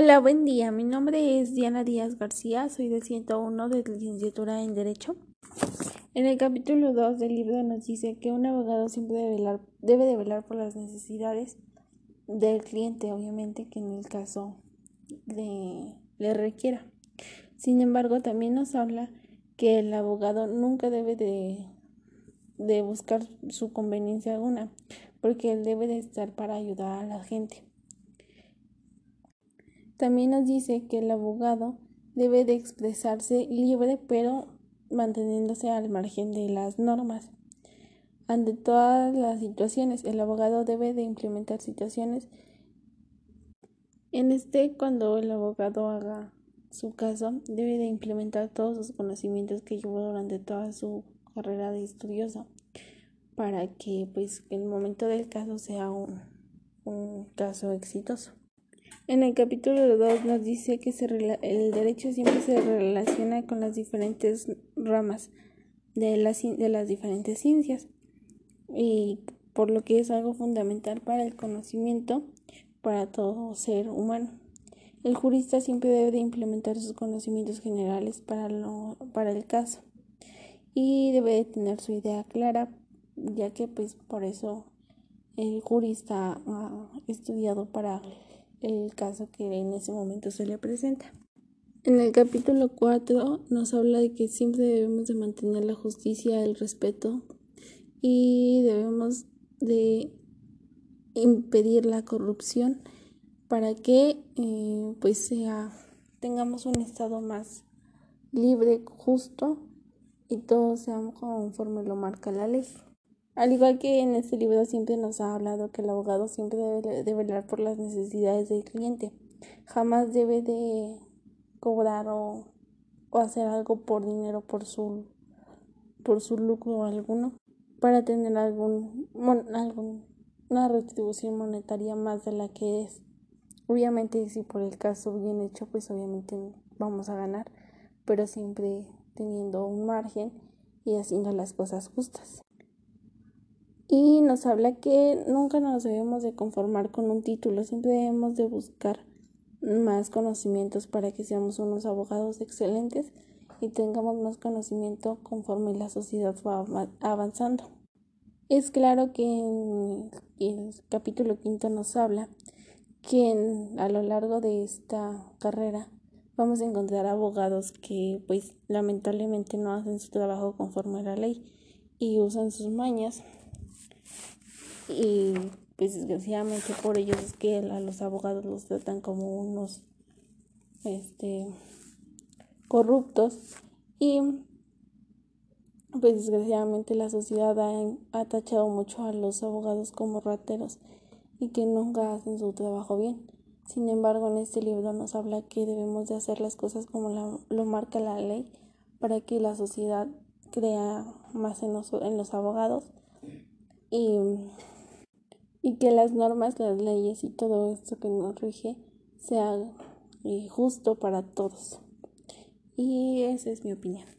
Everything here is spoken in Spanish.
Hola, buen día. Mi nombre es Diana Díaz García, soy del 101 de licenciatura en Derecho. En el capítulo 2 del libro nos dice que un abogado siempre debe, velar, debe de velar por las necesidades del cliente, obviamente que en el caso de, le requiera. Sin embargo, también nos habla que el abogado nunca debe de, de buscar su conveniencia alguna, porque él debe de estar para ayudar a la gente. También nos dice que el abogado debe de expresarse libre pero manteniéndose al margen de las normas. Ante todas las situaciones, el abogado debe de implementar situaciones. En este, cuando el abogado haga su caso, debe de implementar todos los conocimientos que llevó durante toda su carrera de estudioso para que pues el momento del caso sea un, un caso exitoso. En el capítulo 2 nos dice que el derecho siempre se relaciona con las diferentes ramas de las, de las diferentes ciencias y por lo que es algo fundamental para el conocimiento para todo ser humano. El jurista siempre debe de implementar sus conocimientos generales para, lo, para el caso y debe de tener su idea clara, ya que pues por eso el jurista ha estudiado para el caso que en ese momento se le presenta. En el capítulo 4 nos habla de que siempre debemos de mantener la justicia, el respeto y debemos de impedir la corrupción para que eh, pues sea tengamos un estado más libre, justo y todo sea conforme lo marca la ley. Al igual que en este libro siempre nos ha hablado que el abogado siempre debe de velar por las necesidades del cliente. Jamás debe de cobrar o, hacer algo por dinero, por su, por su lucro alguno, para tener algún, algún, una retribución monetaria más de la que es. Obviamente si por el caso bien hecho, pues obviamente vamos a ganar, pero siempre teniendo un margen y haciendo las cosas justas y nos habla que nunca nos debemos de conformar con un título, siempre debemos de buscar más conocimientos para que seamos unos abogados excelentes y tengamos más conocimiento conforme la sociedad va avanzando. Es claro que en el capítulo quinto nos habla que a lo largo de esta carrera vamos a encontrar abogados que pues lamentablemente no hacen su trabajo conforme a la ley y usan sus mañas y pues desgraciadamente por ellos es que a los abogados los tratan como unos este corruptos y pues desgraciadamente la sociedad ha, ha, tachado mucho a los abogados como rateros y que nunca hacen su trabajo bien. Sin embargo, en este libro nos habla que debemos de hacer las cosas como lo marca la ley para que la sociedad crea más en los, en los abogados y y que las normas, las leyes y todo esto que nos rige sea eh, justo para todos. Y esa es mi opinión.